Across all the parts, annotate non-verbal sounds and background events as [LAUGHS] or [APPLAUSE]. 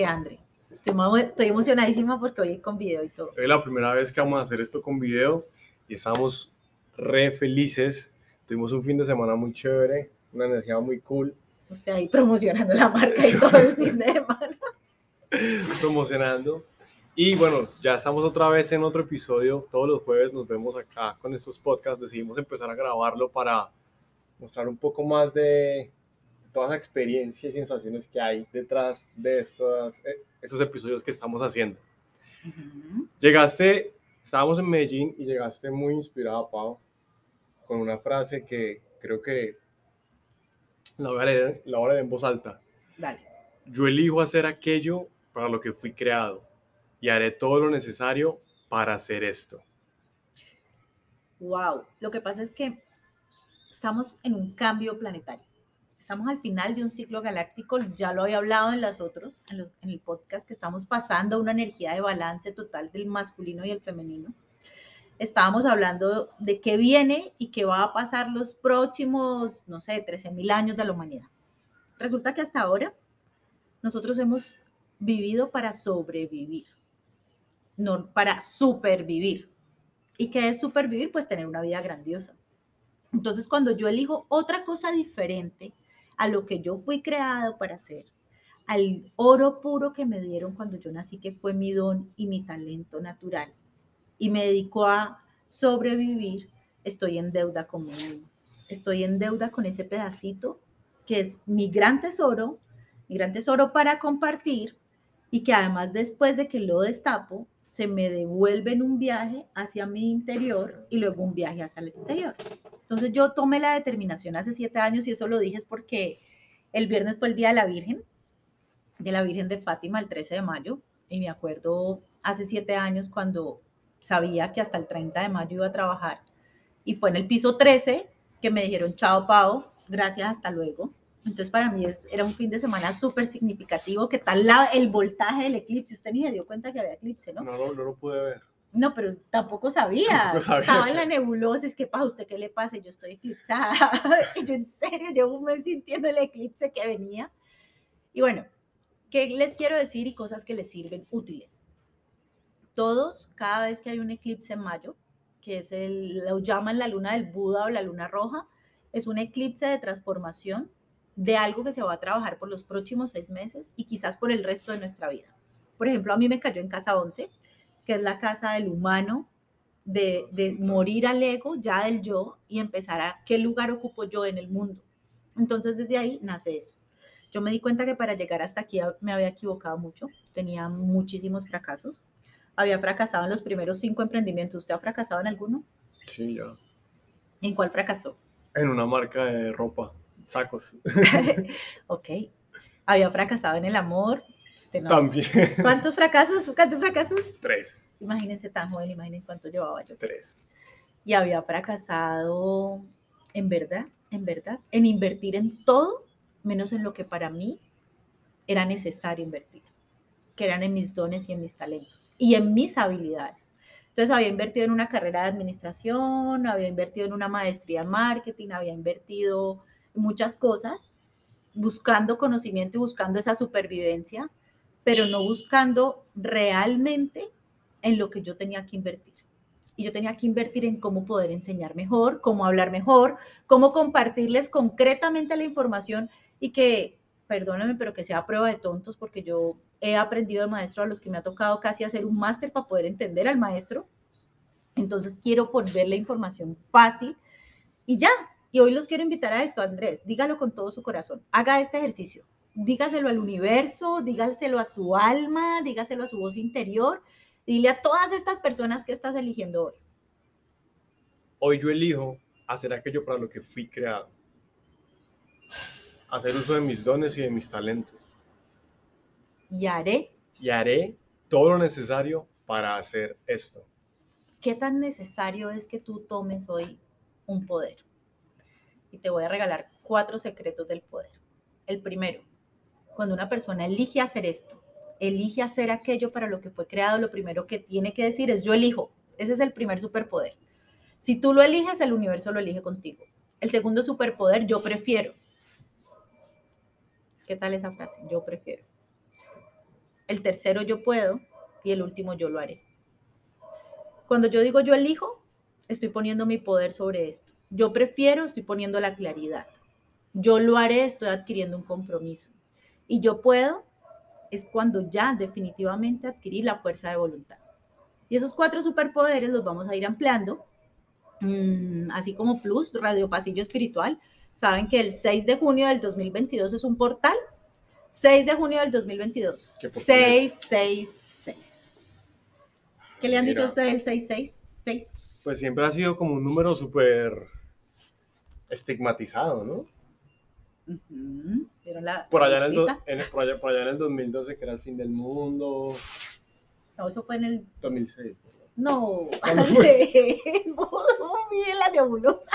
que Andre. Estoy, estoy emocionadísima porque hoy con video y todo. Es la primera vez que vamos a hacer esto con video y estamos re felices. Tuvimos un fin de semana muy chévere, una energía muy cool. Usted ahí promocionando la marca y [LAUGHS] todo el fin de semana. promocionando. Y bueno, ya estamos otra vez en otro episodio. Todos los jueves nos vemos acá con estos podcasts. Decidimos empezar a grabarlo para mostrar un poco más de todas las experiencias y sensaciones que hay detrás de estos, eh, estos episodios que estamos haciendo. Llegaste, estábamos en Medellín y llegaste muy inspirada, Pau, con una frase que creo que la voy a leer, la voy a leer en voz alta. Dale. Yo elijo hacer aquello para lo que fui creado y haré todo lo necesario para hacer esto. Wow, lo que pasa es que estamos en un cambio planetario. Estamos al final de un ciclo galáctico, ya lo había hablado en las otros, en, en el podcast, que estamos pasando una energía de balance total del masculino y el femenino. Estábamos hablando de qué viene y qué va a pasar los próximos, no sé, 13 mil años de la humanidad. Resulta que hasta ahora nosotros hemos vivido para sobrevivir, no para supervivir. ¿Y qué es supervivir? Pues tener una vida grandiosa. Entonces, cuando yo elijo otra cosa diferente a lo que yo fui creado para hacer, al oro puro que me dieron cuando yo nací, que fue mi don y mi talento natural, y me dedico a sobrevivir, estoy en deuda con mi Estoy en deuda con ese pedacito que es mi gran tesoro, mi gran tesoro para compartir y que además después de que lo destapo, se me devuelve en un viaje hacia mi interior y luego un viaje hacia el exterior. Entonces yo tomé la determinación hace siete años y eso lo dije es porque el viernes fue el Día de la Virgen, de la Virgen de Fátima, el 13 de mayo, y me acuerdo hace siete años cuando sabía que hasta el 30 de mayo iba a trabajar y fue en el piso 13 que me dijeron chao Pau, gracias, hasta luego. Entonces para mí es, era un fin de semana súper significativo. ¿Qué tal la, el voltaje del eclipse? Usted ni se dio cuenta que había eclipse, ¿no? No, no, no lo pude ver. No, pero tampoco sabía. Estaba en la nebulosa, es que para usted qué le pasa, yo estoy eclipsada. [LAUGHS] y yo en serio llevo un mes sintiendo el eclipse que venía. Y bueno, ¿qué les quiero decir y cosas que les sirven útiles? Todos, cada vez que hay un eclipse en mayo, que es el, lo llaman la luna del Buda o la luna roja, es un eclipse de transformación de algo que se va a trabajar por los próximos seis meses y quizás por el resto de nuestra vida. Por ejemplo, a mí me cayó en casa 11, que es la casa del humano, de, de, morir al ego, ya del yo, y empezar a qué lugar ocupo yo en el mundo. Entonces, desde ahí nace eso. Yo me di cuenta que para llegar hasta aquí me había equivocado mucho, tenía muchísimos fracasos. Había fracasado en los primeros cinco emprendimientos. ¿Usted ha fracasado en alguno? Sí, ya. ¿En cuál fracasó? En una marca de ropa sacos. [LAUGHS] ok. Había fracasado en el amor. Usted no. También. ¿Cuántos fracasos? ¿Cuántos fracasos? Tres. Imagínense tan joven, imagínense cuánto llevaba yo. Tres. Y había fracasado en verdad, en verdad, en invertir en todo, menos en lo que para mí era necesario invertir, que eran en mis dones y en mis talentos y en mis habilidades. Entonces había invertido en una carrera de administración, había invertido en una maestría en marketing, había invertido muchas cosas, buscando conocimiento y buscando esa supervivencia, pero no buscando realmente en lo que yo tenía que invertir. Y yo tenía que invertir en cómo poder enseñar mejor, cómo hablar mejor, cómo compartirles concretamente la información y que, perdóname, pero que sea prueba de tontos, porque yo he aprendido de maestro a los que me ha tocado casi hacer un máster para poder entender al maestro. Entonces quiero poner la información fácil y ya, y hoy los quiero invitar a esto, Andrés, dígalo con todo su corazón, haga este ejercicio, dígaselo al universo, dígaselo a su alma, dígaselo a su voz interior, dile a todas estas personas que estás eligiendo hoy. Hoy yo elijo hacer aquello para lo que fui creado, hacer uso de mis dones y de mis talentos. Y haré. Y haré todo lo necesario para hacer esto. ¿Qué tan necesario es que tú tomes hoy un poder? Y te voy a regalar cuatro secretos del poder. El primero, cuando una persona elige hacer esto, elige hacer aquello para lo que fue creado, lo primero que tiene que decir es yo elijo. Ese es el primer superpoder. Si tú lo eliges, el universo lo elige contigo. El segundo superpoder, yo prefiero. ¿Qué tal esa frase? Yo prefiero. el tercero yo puedo y el último yo lo haré. Cuando yo digo yo elijo, estoy poniendo mi poder sobre esto. Yo prefiero, estoy poniendo la claridad. Yo lo haré, estoy adquiriendo un compromiso. Y yo puedo, es cuando ya definitivamente adquirí la fuerza de voluntad. Y esos cuatro superpoderes los vamos a ir ampliando, mm, así como Plus, Radio Pasillo Espiritual. Saben que el 6 de junio del 2022 es un portal. 6 de junio del 2022. 666. ¿Qué le han dicho a usted el 666? Pues siempre ha sido como un número súper estigmatizado, ¿no? por, allá en el por, allá, por allá en el 2012, que era el fin del mundo. No, eso fue en el 2006. No, bien [LAUGHS] [LAUGHS] la nebulosa.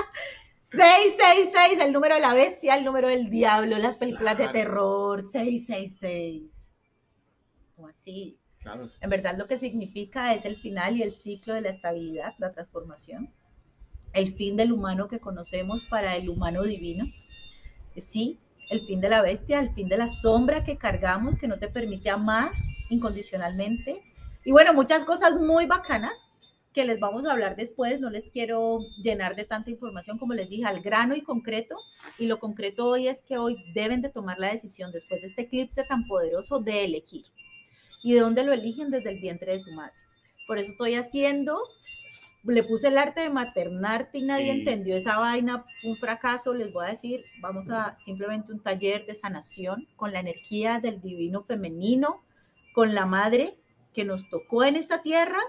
666, el número de la bestia, el número del diablo, las películas de terror, 666. ¿Cómo así? Claro. En verdad lo que significa es el final y el ciclo de la estabilidad, la transformación, el fin del humano que conocemos para el humano divino. Sí, el fin de la bestia, el fin de la sombra que cargamos que no te permite amar incondicionalmente, y bueno, muchas cosas muy bacanas que les vamos a hablar después. No les quiero llenar de tanta información, como les dije, al grano y concreto. Y lo concreto hoy es que hoy deben de tomar la decisión, después de este eclipse tan poderoso, de elegir. ¿Y de dónde lo eligen? Desde el vientre de su madre. Por eso estoy haciendo, le puse el arte de maternarte y nadie entendió esa vaina, un fracaso, les voy a decir, vamos a simplemente un taller de sanación con la energía del divino femenino, con la madre que nos tocó en esta tierra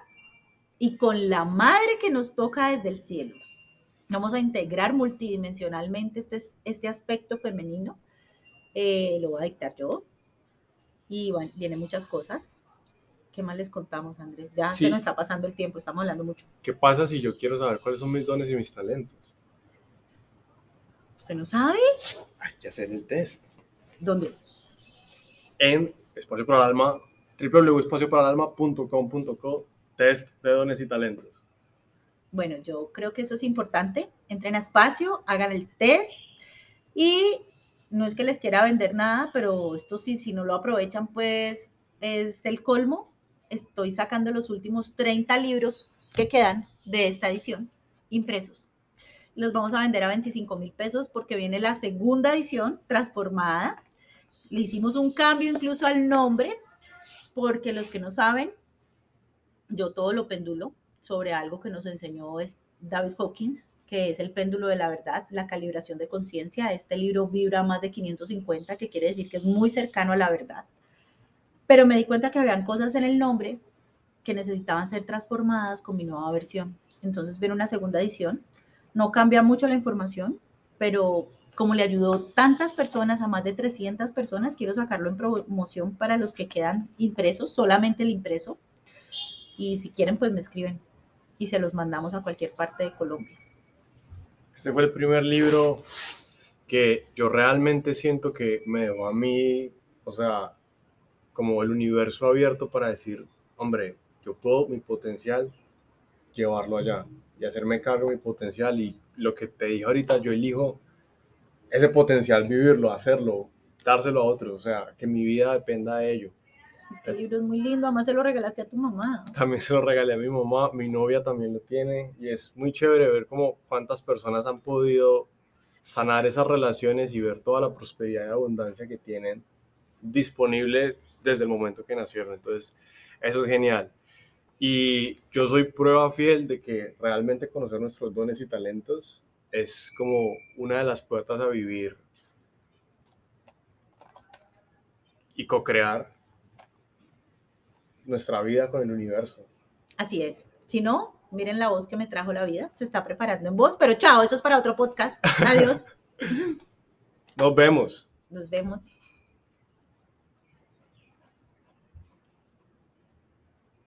y con la madre que nos toca desde el cielo. Vamos a integrar multidimensionalmente este, este aspecto femenino. Eh, lo voy a dictar yo. Y bueno, vienen muchas cosas. ¿Qué más les contamos, Andrés? Ya se nos está pasando el tiempo, estamos hablando mucho. ¿Qué pasa si yo quiero saber cuáles son mis dones y mis talentos? ¿Usted no sabe? Hay que hacer el test. ¿Dónde? En Espacio para el Alma www.espacioparalma.com.co test de dones y talentos. Bueno, yo creo que eso es importante. Entren a espacio, hagan el test y no es que les quiera vender nada, pero esto sí, si no lo aprovechan, pues es el colmo. Estoy sacando los últimos 30 libros que quedan de esta edición impresos. Los vamos a vender a 25 mil pesos porque viene la segunda edición transformada. Le hicimos un cambio incluso al nombre porque los que no saben, yo todo lo pendulo sobre algo que nos enseñó es David Hawkins, que es el péndulo de la verdad, la calibración de conciencia. Este libro vibra más de 550, que quiere decir que es muy cercano a la verdad. Pero me di cuenta que habían cosas en el nombre que necesitaban ser transformadas con mi nueva versión. Entonces viene una segunda edición. No cambia mucho la información, pero como le ayudó tantas personas, a más de 300 personas, quiero sacarlo en promoción para los que quedan impresos, solamente el impreso. Y si quieren, pues me escriben y se los mandamos a cualquier parte de Colombia. Este fue el primer libro que yo realmente siento que me dejó a mí, o sea, como el universo abierto para decir, hombre, yo puedo mi potencial llevarlo allá y hacerme cargo de mi potencial y lo que te dije ahorita, yo elijo ese potencial, vivirlo, hacerlo, dárselo a otros, o sea, que mi vida dependa de ello. Este libro es muy lindo, además se lo regalaste a tu mamá. También se lo regalé a mi mamá, mi novia también lo tiene y es muy chévere ver cómo cuántas personas han podido sanar esas relaciones y ver toda la prosperidad y abundancia que tienen disponible desde el momento que nacieron. Entonces, eso es genial. Y yo soy prueba fiel de que realmente conocer nuestros dones y talentos es como una de las puertas a vivir y co-crear nuestra vida con el universo. Así es. Si no, miren la voz que me trajo la vida. Se está preparando en voz, pero chao, eso es para otro podcast. Adiós. [LAUGHS] Nos vemos. Nos vemos.